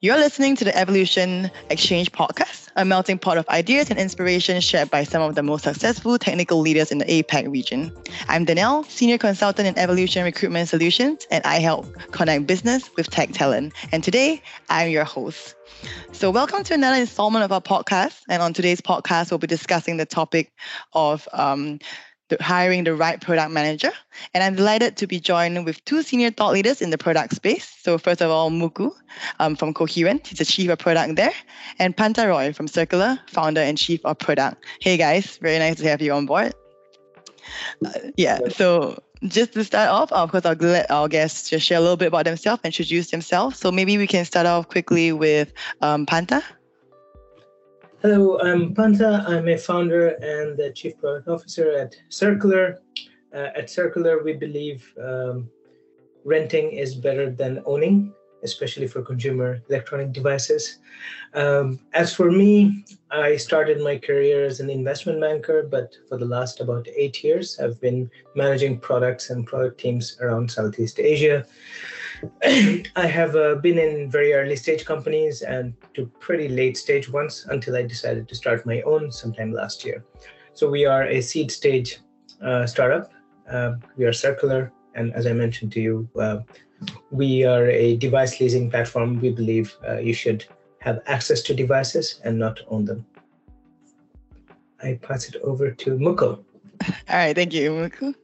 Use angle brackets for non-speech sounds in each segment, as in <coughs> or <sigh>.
You're listening to the Evolution Exchange podcast, a melting pot of ideas and inspiration shared by some of the most successful technical leaders in the APAC region. I'm Danielle, Senior Consultant in Evolution Recruitment Solutions, and I help connect business with tech talent. And today, I'm your host. So, welcome to another installment of our podcast. And on today's podcast, we'll be discussing the topic of um, hiring the right product manager. And I'm delighted to be joined with two senior thought leaders in the product space. So first of all, Mukul um, from Coherent, he's the chief of product there, and Pantha Roy from Circular, founder and chief of product. Hey guys, very nice to have you on board. Uh, yeah, so just to start off, of course, I'll let our guests just share a little bit about themselves, introduce themselves. So maybe we can start off quickly with um, Pantha. Hello, I'm Pantha. I'm a founder and the chief product officer at Circular. Uh, at Circular, we believe um, renting is better than owning, especially for consumer electronic devices. Um, as for me, I started my career as an investment banker, but for the last about eight years, I've been managing products and product teams around Southeast Asia. <coughs> I have uh, been in very early stage companies and to pretty late stage ones until I decided to start my own sometime last year. So we are a seed stage uh, startup. Uh, we are circular, and as I mentioned to you, uh, we are a device leasing platform. We believe uh, you should have access to devices and not own them. I pass it over to Mukul. <laughs> All right, thank you, Mukul.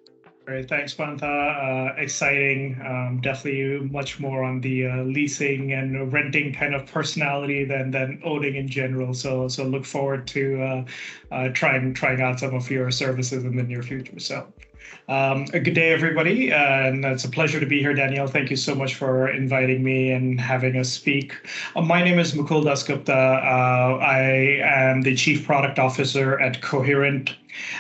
Great, thanks, Pantha. Uh, exciting. Um, definitely much more on the uh, leasing and renting kind of personality than than owning in general. So so look forward to uh, uh trying trying out some of your services in the near future. So. Um, good day, everybody, and it's a pleasure to be here, Danielle. Thank you so much for inviting me and having us speak. Uh, my name is Mukul Dasgupta. Uh, I am the Chief Product Officer at Coherent.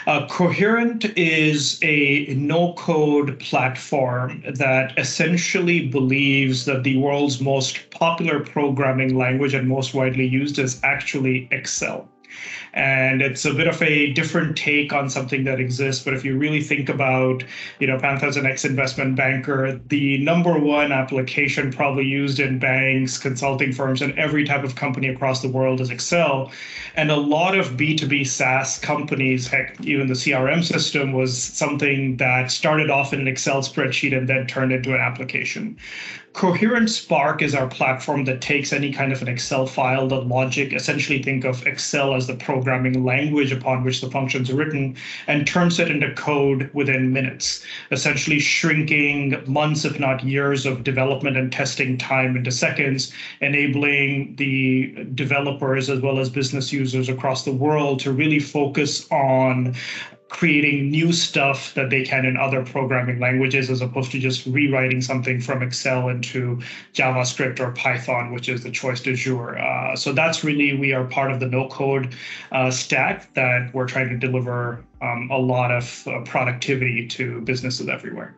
Uh, Coherent is a no code platform that essentially believes that the world's most popular programming language and most widely used is actually Excel and it's a bit of a different take on something that exists. But if you really think about you know Pantha's an ex-investment banker the number one application probably used in banks consulting firms and every type of company across the world is excel. And a lot of b2b saas companies heck even the crm system was something that started off in an excel spreadsheet and then turned into an application Coherent Spark is our platform that takes any kind of an Excel file, the logic, essentially think of Excel as the programming language upon which the functions are written, and turns it into code within minutes, essentially shrinking months, if not years, of development and testing time into seconds, enabling the developers as well as business users across the world to really focus on creating new stuff that they can in other programming languages as opposed to just rewriting something from Excel into JavaScript or Python, which is the choice du jour. Uh, so that's really, we are part of the no code uh, stack that we're trying to deliver um, a lot of uh, productivity to businesses everywhere.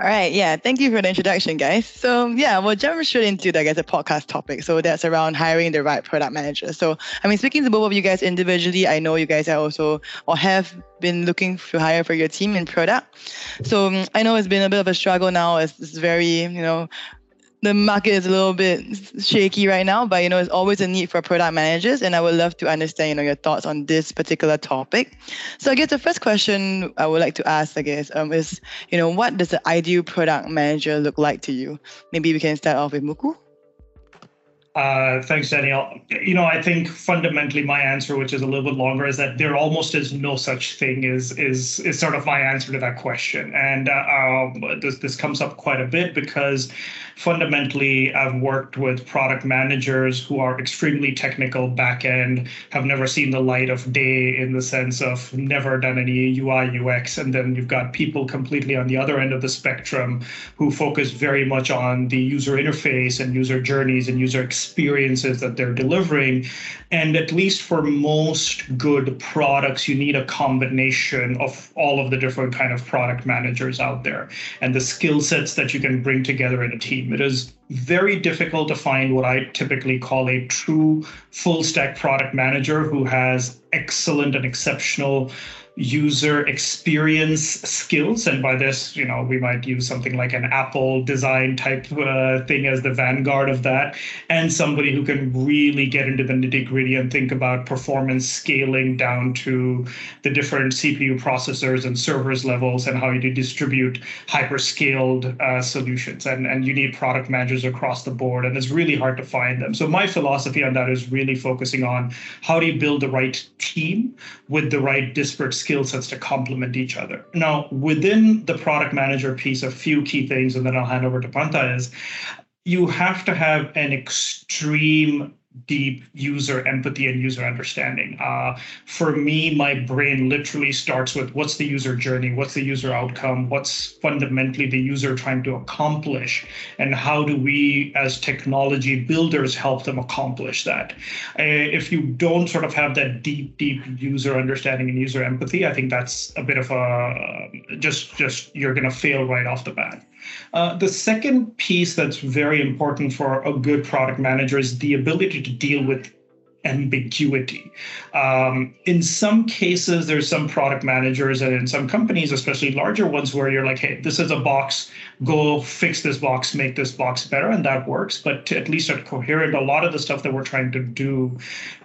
All right, yeah, thank you for the introduction, guys. So yeah, we'll jump straight into the I guess a podcast topic. So that's around hiring the right product manager. So I mean, speaking to both of you guys individually, I know you guys are also or have been looking to hire for your team in product. So I know it's been a bit of a struggle now. It's, it's very you know the market is a little bit shaky right now, but you know, it's always a need for product managers, and I would love to understand, you know, your thoughts on this particular topic. So I guess the first question I would like to ask, I guess, um, is, you know, what does the ideal product manager look like to you? Maybe we can start off with Mukul. Uh, thanks, Danielle. You know, I think fundamentally my answer, which is a little bit longer, is that there almost is no such thing. Is is is sort of my answer to that question, and uh, um, this this comes up quite a bit because fundamentally I've worked with product managers who are extremely technical back end, have never seen the light of day in the sense of never done any UI UX, and then you've got people completely on the other end of the spectrum who focus very much on the user interface and user journeys and user experience experiences that they're delivering. And at least for most good products, you need a combination of all of the different kind of product managers out there and the skill sets that you can bring together in a team. It is very difficult to find what I typically call a true full stack product manager who has excellent and exceptional user experience skills. And by this you know we might use something like an apple design type uh, thing as the vanguard of that. And somebody who can really get into the nitty gritty and think about performance scaling down to the different cpu processors and servers levels and how you distribute hyperscaled uh, solutions. And and you need product managers across the board and it's really hard to find them. So my philosophy on that is really focusing on how do you build the right team with the right disparate skill sets to complement each other. Now, within the product manager piece, a few key things, and then I'll hand over to Pantha is you have to have an extreme deep user empathy and user understanding. Uh, for me, my brain literally starts with what's the user journey, what's the user outcome, what's fundamentally the user trying to accomplish, and how do we as technology builders help them accomplish that. Uh, if you don't sort of have that deep, deep user understanding and user empathy, I think that's a bit of a just just you're going to fail right off the bat. Uh, the second piece that's very important for a good product manager is the ability to deal with ambiguity. Um, in some cases, there's some product managers and in some companies, especially larger ones, where you're like, hey, this is a box, go fix this box, make this box better, and that works. But at least at Coherent, a lot of the stuff that we're trying to do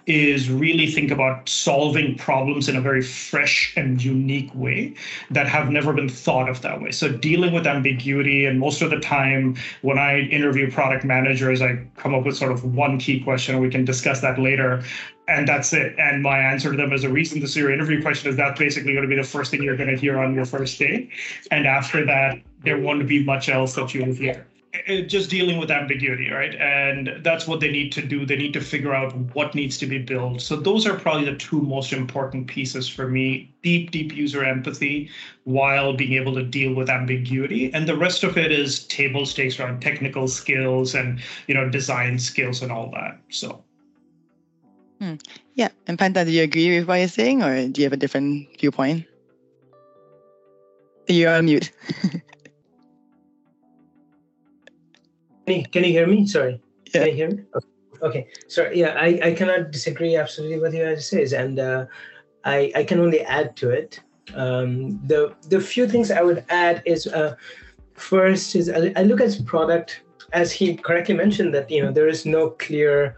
is really think about solving problems in a very fresh and unique way that have never been thought of that way. So dealing with ambiguity, and most of the time when I interview product managers, I come up with sort of one key question, and we can discuss that later and that's it. And my answer to them as a reason this is your interview question is that's basically going to be the first thing you're going to hear on your first day. And after that, there won't be much else that you'll hear. It, just dealing with ambiguity, right? And that's what they need to do. They need to figure out what needs to be built. So those are probably the two most important pieces for me: deep, deep user empathy, while being able to deal with ambiguity. And the rest of it is table stakes around technical skills and you know design skills and all that. So. Hmm. Yeah. And Pantha, do you agree with what you're saying or do you have a different viewpoint? You're on mute. <laughs> can, you, can you hear me? Sorry. Yeah. Can you hear me? Okay. okay. Sorry. Yeah, I, I cannot disagree absolutely with what you as says. And uh, I, I can only add to it. Um, the the few things I would add is uh, first is I, I look at product as he correctly mentioned that you know there is no clear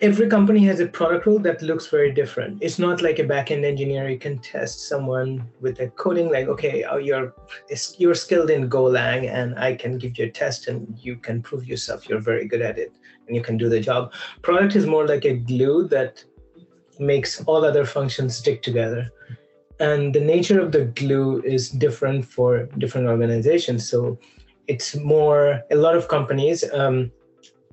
every company has a product role that looks very different. It's not like a backend engineer. You can test someone with a coding, like, okay, oh, you're you're skilled in Golang, and I can give you a test, and you can prove yourself you're very good at it, and you can do the job. Product is more like a glue that makes all other functions stick together. And the nature of the glue is different for different organizations. So it's more, a lot of companies, um,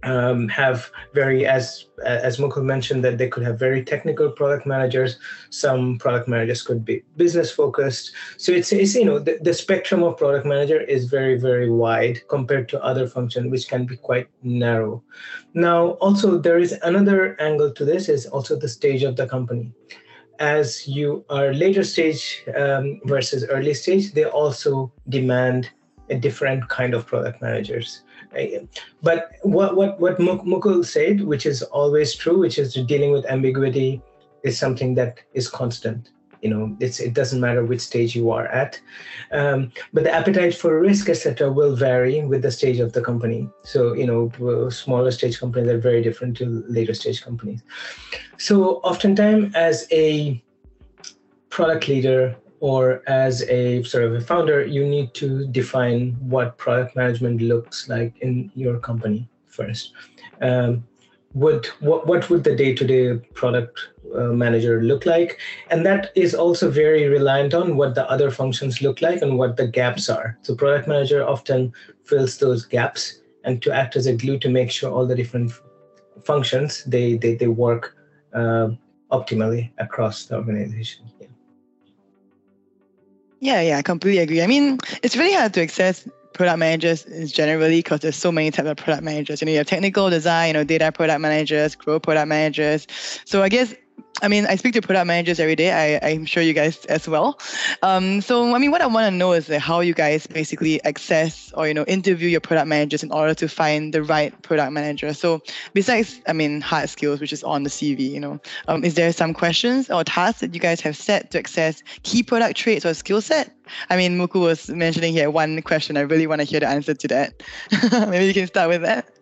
um, have very as as Mukul mentioned that they could have very technical product managers. Some product managers could be business focused. So it's, it's you know the, the spectrum of product manager is very very wide compared to other functions which can be quite narrow. Now also there is another angle to this is also the stage of the company. As you are later stage um, versus early stage, they also demand different kind of product managers but what what what Mukul said, which is always true, which is dealing with ambiguity, is something that is constant. You know, it's it doesn't matter which stage you are at, um, but the appetite for risk, etc., will vary with the stage of the company. So you know, smaller stage companies are very different to later stage companies. So oftentimes, as a product leader or as a sort of a founder, you need to define what product management looks like in your company first. Um, would what, what would the day-to-day product uh, manager look like? And that is also very reliant on what the other functions look like and what the gaps are. So product manager often fills those gaps and to act as a glue to make sure all the different functions they they, they work uh, optimally across the organization yeah, yeah, I completely agree. I mean, it's really hard to access product managers generally because there's so many types of product managers. You know, you have technical design, you know, data product managers, growth product managers. So I guess I mean, I speak to product managers every day. I, I'm sure you guys as well. Um, so, I mean, what I want to know is how you guys basically access or, you know, interview your product managers in order to find the right product manager. So, besides, I mean, hard skills, which is on the CV, you know, um, is there some questions or tasks that you guys have set to access key product traits or skill set? I mean, Muku was mentioning here one question. I really want to hear the answer to that. <laughs> Maybe you can start with that.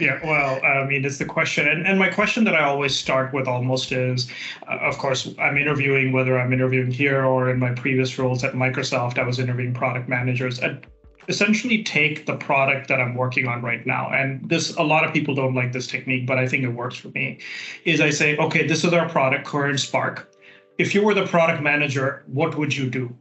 Yeah, well, I mean, it's the question. And, and my question that I always start with almost is uh, of course, I'm interviewing, whether I'm interviewing here or in my previous roles at Microsoft, I was interviewing product managers. And essentially take the product that I'm working on right now. And this, a lot of people don't like this technique, but I think it works for me. Is I say, okay, this is our product, Coherent Spark. If you were the product manager, what would you do?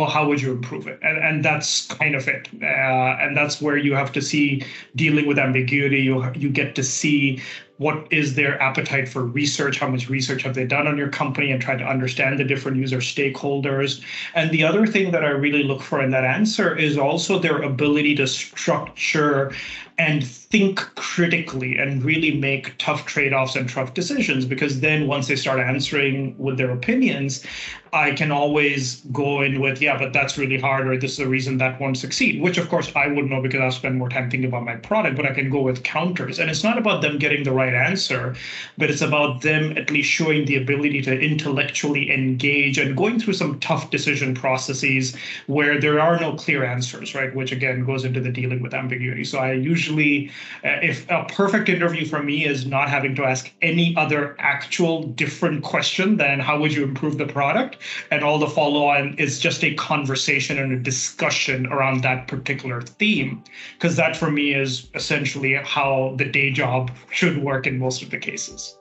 Well how would you improve it? And and that's kind of it. Uh, and that's where you have to see dealing with ambiguity. You you get to see what is their appetite for research how much research have they done on your company and try to understand the different user stakeholders. And the other thing that i really look for in that answer is also their ability to structure and think critically and really make tough trade-offs and tough decisions because then once they start answering with their opinions i can always go in with yeah but that's really hard or this is the reason that won't succeed which of course i wouldn't know because i'll spend more time thinking about my product but i can go with counters. And it's not about them getting the right answer but it's about them at least showing the ability to intellectually engage and going through some tough decision processes where there are no clear answers right? Which again goes into the dealing with ambiguity. So i usually usually, uh, if a perfect interview for me is not having to ask any other actual different question than how would you improve the product, and all the follow on is just a conversation and a discussion around that particular theme, because that for me is essentially how the day job should work in most of the cases.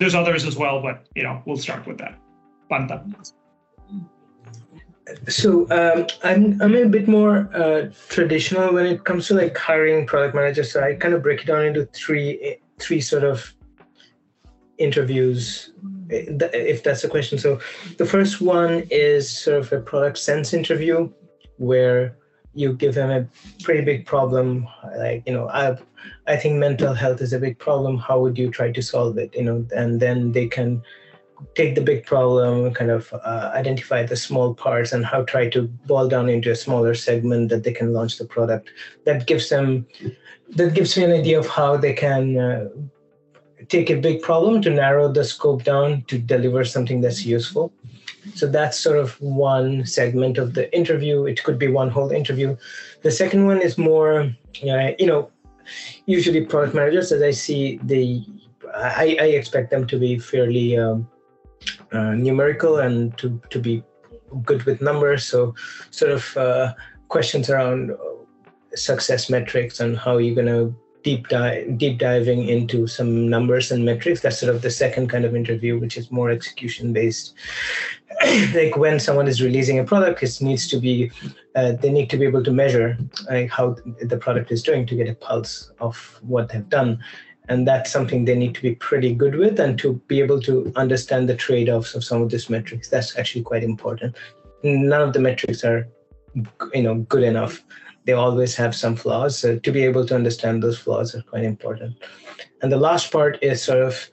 There's others as well, but you know, we'll start with that. Pantha so um, I'm I'm a bit more uh, traditional when it comes to like hiring product managers. So I kind of break it down into three three sort of interviews, if that's the question. So the first one is sort of a product sense interview, where you give them a pretty big problem, like you know I I think mental health is a big problem. How would you try to solve it? You know, and then they can take the big problem, kind of uh, identify the small parts, and how try to boil down into a smaller segment that they can launch the product. That gives them, that gives me an idea of how they can uh, take a big problem to narrow the scope down to deliver something that's useful. So that's sort of one segment of the interview. It could be one whole interview. The second one is more, uh, you know, usually product managers, as I see, they I, I expect them to be fairly um, numerical and to, to be good with numbers. So, sort of uh, questions around uh, success metrics and how you're going to deep dive deep diving into some numbers and metrics. That's sort of the second kind of interview which is more execution based <coughs> like when someone is releasing a product it needs to be uh, they need to be able to measure like how the product is doing to get a pulse of what they've done and that's something they need to be pretty good with and to be able to understand the trade-offs of some of these metrics. That's actually quite important. None of the metrics are you know good enough. They always have some flaws. So to be able to understand those flaws are quite important. And the last part is sort of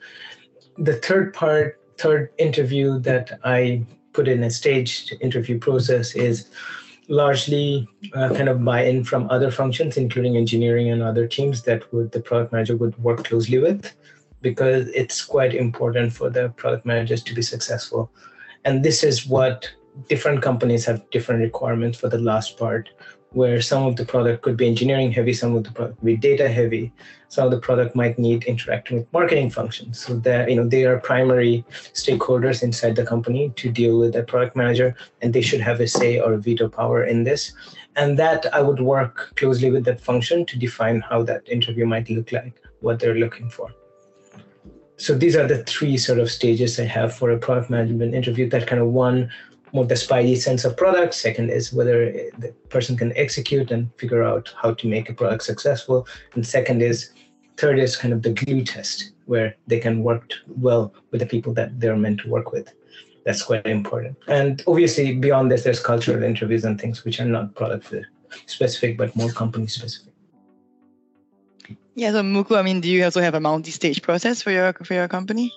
the third part third interview that i put in a staged interview process is largely uh, kind of buy-in from other functions, including engineering and other teams that would the product manager would work closely with, because it's quite important for the product managers to be successful. And this is what different companies have different requirements for the last part where some of the product could be engineering heavy, some of the product could be data heavy, some of the product might need interacting with marketing functions. So that you know they are primary stakeholders inside the company to deal with the product manager, and they should have a say or veto power in this. And that I would work closely with that function to define how that interview might look like, what they're looking for. So these are the three sort of stages I have for a product management interview. That kind of one more the spidey sense of product. Second is whether the person can execute and figure out how to make a product successful. And second is, third is kind of the glue test where they can work well with the people that they're meant to work with. That's quite important. And obviously, beyond this, there's cultural interviews and things which are not product specific, but more company specific. Yeah, so Muku, I mean, do you also have a multi-stage process for your for your company?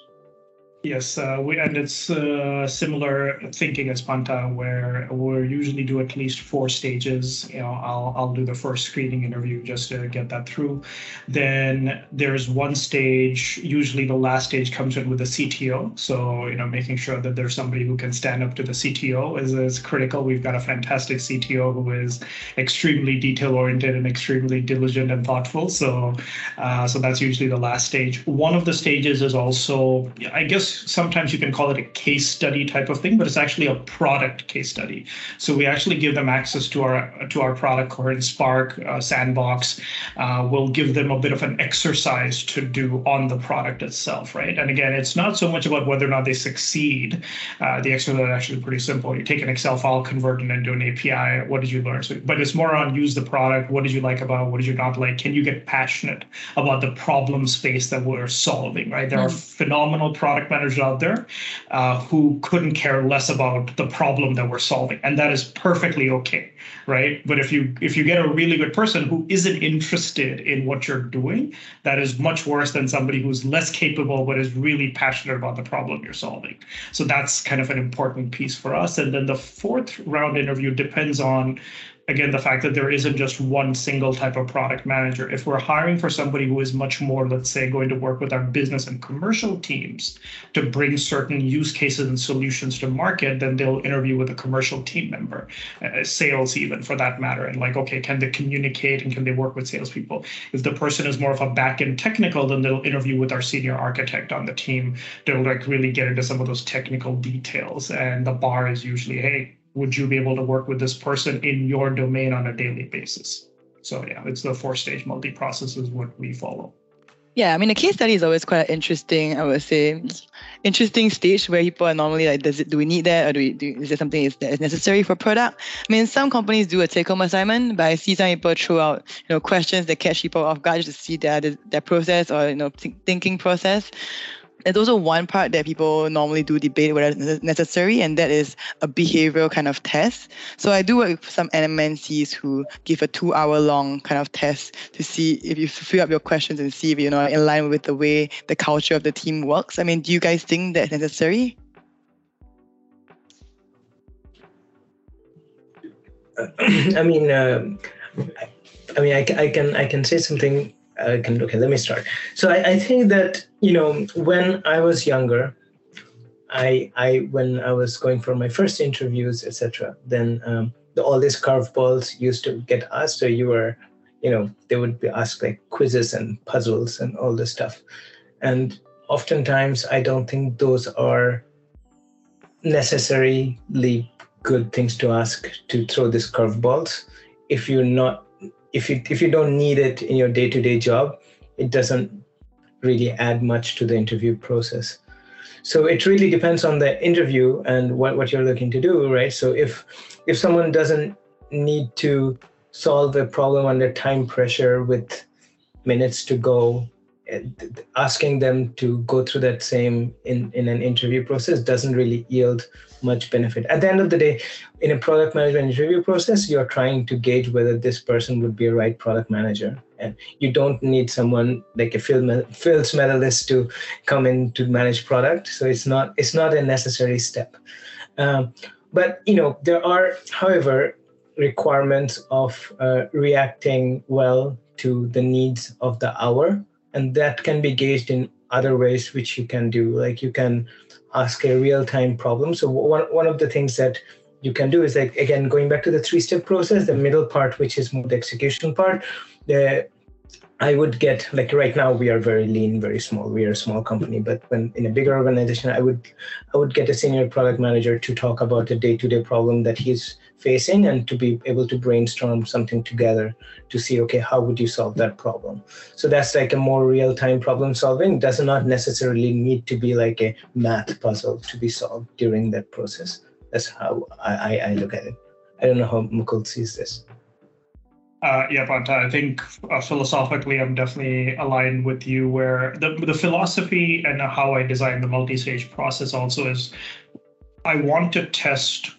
Yes, uh, we, and it's uh, similar thinking as Pantha, where we usually do at least four stages. You know, I'll I'll do the first screening interview just to get that through. Then there's one stage. Usually, the last stage comes in with the CTO. So you know, making sure that there's somebody who can stand up to the CTO is is critical. We've got a fantastic CTO who is extremely detail oriented and extremely diligent and thoughtful. So, uh, so that's usually the last stage. One of the stages is also, I guess sometimes you can call it a case study type of thing, but it's actually a product case study. So we actually give them access to our to our product Coherent Spark uh, Sandbox. Uh, we'll give them a bit of an exercise to do on the product itself, right? And again, it's not so much about whether or not they succeed. Uh, the exercise is actually pretty simple. You take an Excel file, convert it into an API. What did you learn? So, but it's more on use the product. What did you like about? It? What did you not like? Can you get passionate about the problem space that we're solving? Right? There mm. are phenomenal product managers out there uh, who couldn't care less about the problem that we're solving, and that is perfectly okay, right? But if you if you get a really good person who isn't interested in what you're doing, that is much worse than somebody who's less capable but is really passionate about the problem you're solving. So that's kind of an important piece for us. And then the fourth round interview depends on again the fact that there isn't just one single type of product manager. If we're hiring for somebody who is much more let's say going to work with our business and commercial teams to bring certain use cases and solutions to market then they'll interview with a commercial team member uh, sales even for that matter. And like okay can they communicate and can they work with salespeople? If the person is more of a back-end technical then they'll interview with our senior architect on the team. To like really get into some of those technical details. And the bar is usually hey would you be able to work with this person in your domain on a daily basis? So yeah, it's the four stage multi process is what we follow. Yeah, I mean a case study is always quite interesting. I would say interesting stage where people are normally like, does it do we need that or do we do is there something that is necessary for product? I mean some companies do a take home assignment, but I see some people throw out you know questions that catch people off guard just to see their their process or you know th- thinking process there's also one part that people normally do debate whether it's necessary, and that is a behavioral kind of test. So I do work with some MNCs who give a two-hour-long kind of test to see if you fill up your questions and see if you're not in line with the way the culture of the team works. I mean, do you guys think that's necessary? <clears throat> I mean, uh, I mean, I, I can I can say something I can okay let me start. So I, I think that you know when i was younger i i when i was going for my first interviews etc then um, the, all these curveballs used to get asked so you were you know they would be asked like quizzes and puzzles and all this stuff. And oftentimes i don't think those are necessarily good things to ask to throw these curveballs if you're not if you if you don't need it in your day-to-day job it doesn't really add much to the interview process. So it really depends on the interview and what, what you're looking to do right? So if if someone doesn't need to solve a problem under time pressure with minutes to go asking them to go through that same in, in an interview process doesn't really yield much benefit. At the end of the day, in a product management interview process, you're trying to gauge whether this person would be a right product manager. And you don't need someone like a Fields medalist to come in to manage product. So it's not it's not a necessary step. Um, but you know there are, however, requirements of uh, reacting well to the needs of the hour, and that can be gauged in other ways which you can do. Like you can ask a real-time problem. So one, one of the things that you can do is like again going back to the three-step process, the middle part, which is more the execution part, the I would get like right now we are very lean, very small. We are a small company, but when in a bigger organization, I would I would get a senior product manager to talk about a day-to-day problem that he's facing and to be able to brainstorm something together to see okay how would you solve that problem? So that's like a more real-time problem solving does not necessarily need to be like a math puzzle to be solved during that process. That's how i, I look at it. I don't know how mukul sees this. Uh, yeah, but I think uh, philosophically, I'm definitely aligned with you. Where the the philosophy and how I design the multi-stage process also is, I want to test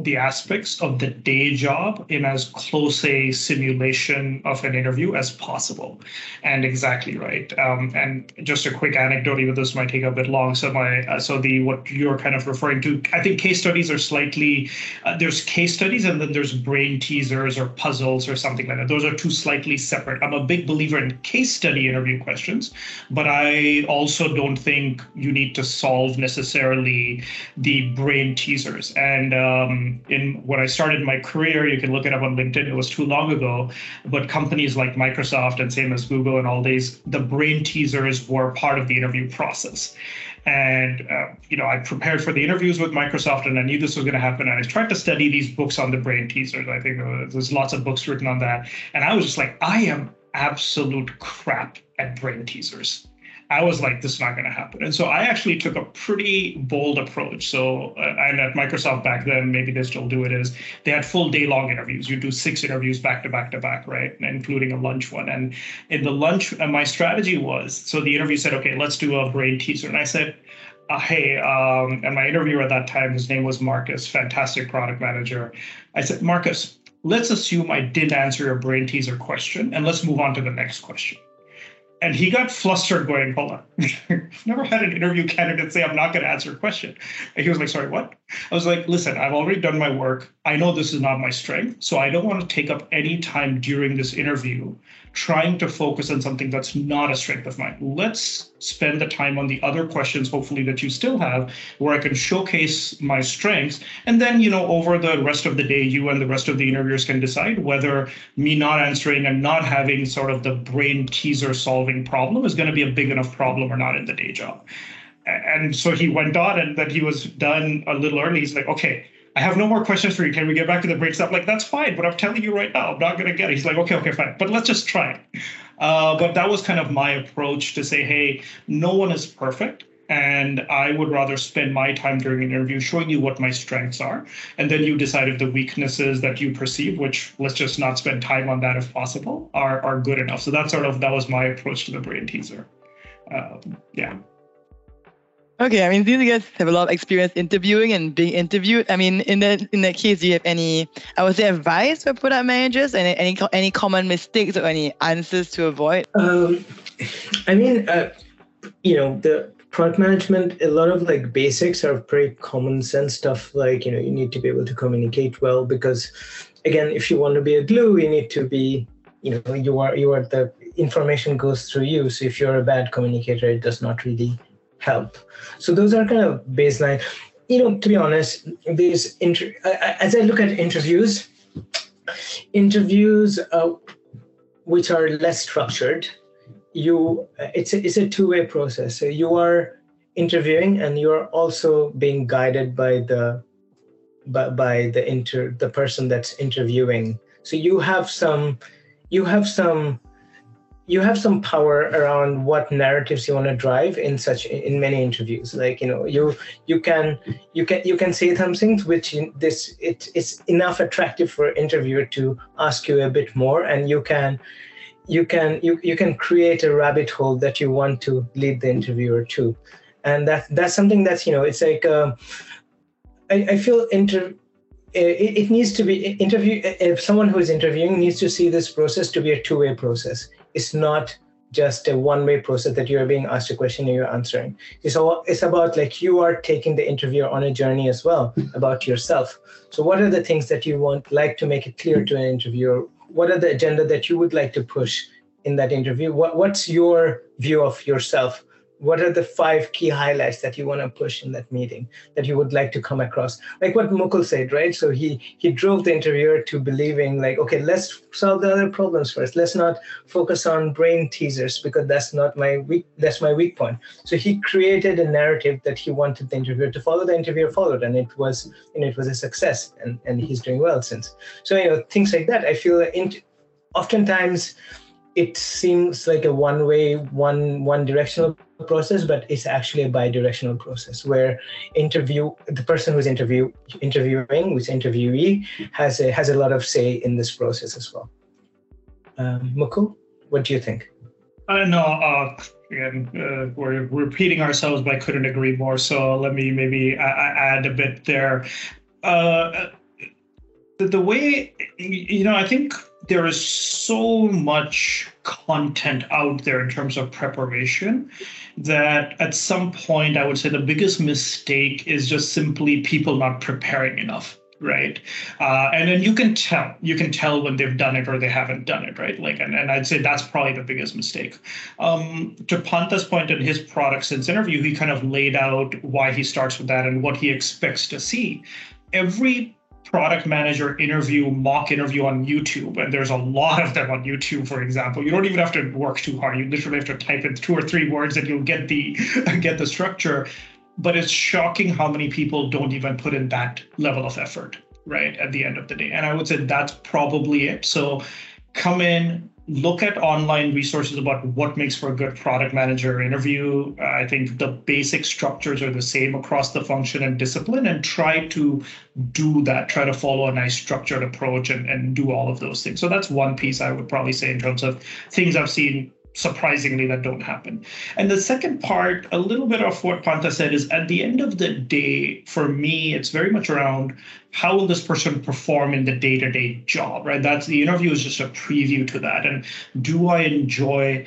the aspects of the day job in as close a simulation of an interview as possible. And exactly right. Um, and just a quick anecdote, even this might take a bit long. So my uh, so the what you're kind of referring to, I think case studies are slightly uh, there's case studies and then there's brain teasers or puzzles or something like that. Those are two slightly separate. I'm a big believer in case study interview questions, but I also don't think you need to solve necessarily the brain teasers. And um, in when I started my career, you can look it up on LinkedIn. It was too long ago, but companies like Microsoft and same as Google and all these, the brain teasers were part of the interview process. And uh, you know, I prepared for the interviews with Microsoft, and I knew this was going to happen. And I tried to study these books on the brain teasers. I think there's lots of books written on that, and I was just like, I am absolute crap at brain teasers. I was like, this is not going to happen. And so I actually took a pretty bold approach. So, uh, and at Microsoft back then, maybe they still do it, is they had full day long interviews. You do six interviews back to back to back, right? Including a lunch one. And in the lunch, uh, my strategy was so the interview said, okay, let's do a brain teaser. And I said, uh, hey, um, and my interviewer at that time, his name was Marcus, fantastic product manager. I said, Marcus, let's assume I did answer your brain teaser question and let's move on to the next question. And he got flustered going, hold on. I've never had an interview candidate say, I'm not going to answer a question. And he was like, sorry, what? I was like, listen, I've already done my work. I know this is not my strength. So I don't want to take up any time during this interview trying to focus on something that's not a strength of mine. Let's spend the time on the other questions, hopefully, that you still have, where I can showcase my strengths. And then, you know, over the rest of the day, you and the rest of the interviewers can decide whether me not answering and not having sort of the brain teaser solving problem is going to be a big enough problem or not in the day job. And so he went on, and then he was done a little early. He's like, okay, I have no more questions for you. Can we get back to the brain stuff? Like, that's fine, but I'm telling you right now, I'm not going to get it. He's like, okay, okay, fine. But let's just try it. Uh, but that was kind of my approach to say, hey, no one is perfect. And I would rather spend my time during an interview showing you what my strengths are. And then you decide if the weaknesses that you perceive, which let's just not spend time on that if possible, are, are good enough. So that sort of, that was my approach to the brain teaser. Um, yeah. Okay, I mean, these guys have a lot of experience interviewing and being interviewed. I mean, in that in that case, do you have any, I would say, advice for product managers and any any common mistakes or any answers to avoid? Um, I mean, uh, you know, the product management, a lot of like basics are pretty common sense stuff. Like, you know, you need to be able to communicate well because, again, if you want to be a glue, you need to be, you know, you are you are the information goes through you. So if you're a bad communicator, it does not really help. So those are kind of baseline. You know, to be honest, these inter- as I look at interviews, interviews uh, which are less structured, you it's a, it's a two-way process. So you are interviewing and you're also being guided by the by, by the inter the person that's interviewing. So you have some you have some you have some power around what narratives you want to drive in such in many interviews. Like you know you you can you can you can say some things which this it is enough attractive for interviewer to ask you a bit more and you can you can you, you can create a rabbit hole that you want to lead the interviewer to. And that that's something that's you know it's like uh, I, I feel inter it, it needs to be interview if someone who is interviewing needs to see this process to be a two-way process it's not just a one-way process that you're being asked a question and you're answering. It's all it's about like you are taking the interviewer on a journey as well hmm. about yourself. So what are the things that you want like to make it clear hmm. to an interviewer? What are the agenda that you would like to push in that interview? What, what's your view of yourself? What are the five key highlights that you want to push in that meeting that you would like to come across? Like what mukul said right? So he he drove the interviewer to believing like okay let's solve the other problems first. Let's not focus on brain teasers because that's not my weak that's my weak point. So he created a narrative that he wanted the interviewer to follow. The interviewer followed and it was know it was a success and and he's doing well since. So you know things like that i feel in, oftentimes it seems like a one way one one directional process but it's actually a bi-directional process where interview the person who's interview interviewing who's interviewee has a has a lot of say in this process as well. Um, mukul what do you think? Uh, no uh, again uh, we're repeating ourselves but i couldn't agree more so let me maybe add a bit there. Uh, the, the way you know, I think there is so much content out there in terms of preparation that at some point I would say the biggest mistake is just simply people not preparing enough right? Uh, and then you can tell you can tell when they've done it or they haven't done it right? Like and, and i'd say that's probably the biggest mistake. Um, to Pantha's point in his product since interview he kind of laid out why he starts with that and what he expects to see. Every product manager interview mock interview on youtube and there's a lot of them on youtube for example. You don't even have to work too hard. You literally have to type in two or three words and you'll get the <laughs> get the structure. But it's shocking how many people don't even put in that level of effort right at the end of the day. And i would say that's probably it. So come in look at online resources about what makes for a good product manager interview. I think the basic structures are the same across the function and discipline and try to do that. Try to follow a nice structured approach and, and do all of those things. So that's one piece i would probably say in terms of things i've seen surprisingly that don't happen. And the second part, a little bit of what pantha said is at the end of the day, for me, it's very much around how will this person perform in the day-to-day job, right? That's the interview is just a preview to that. And do I enjoy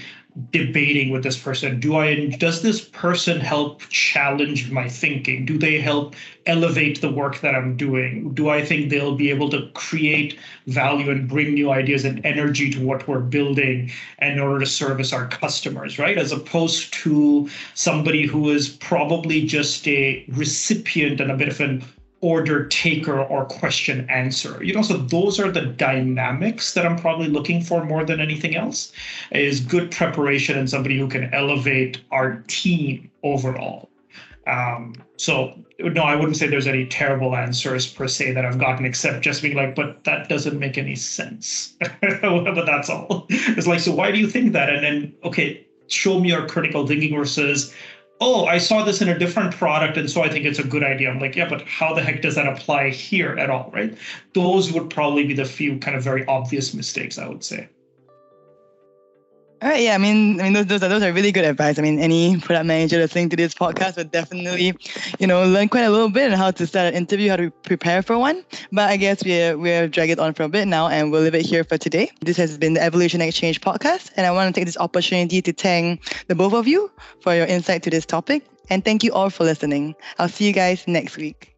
debating with this person. Do i does this person help challenge my thinking? Do they help elevate the work that i'm doing? Do i think they'll be able to create value and bring new ideas and energy to what we're building in order to service our customers right? As opposed to somebody who is probably just a recipient and a bit of an order taker or question answer. You know so those are the dynamics that i'm probably looking for more than anything else is good preparation and somebody who can elevate our team overall. Um, so no i wouldn't say there's any terrible answers per se that i've gotten except just being like but that doesn't make any sense. <laughs> But that's all. It's like so why do you think that? And then okay show me your critical thinking versus oh, I saw this in a different product, and so I think it's a good idea. I'm like, yeah, but how the heck does that apply here at all, right? Those would probably be the few kind of very obvious mistakes, I would say. All right, yeah, I mean, I mean, those, those are those are really good advice. I mean, any product manager listening to this podcast would definitely, you know, learn quite a little bit on how to start an interview, how to prepare for one. But I guess we're we're drag it on for a bit now, and we'll leave it here for today. This has been the Evolution Exchange podcast, and I want to take this opportunity to thank the both of you for your insight to this topic, and thank you all for listening. I'll see you guys next week.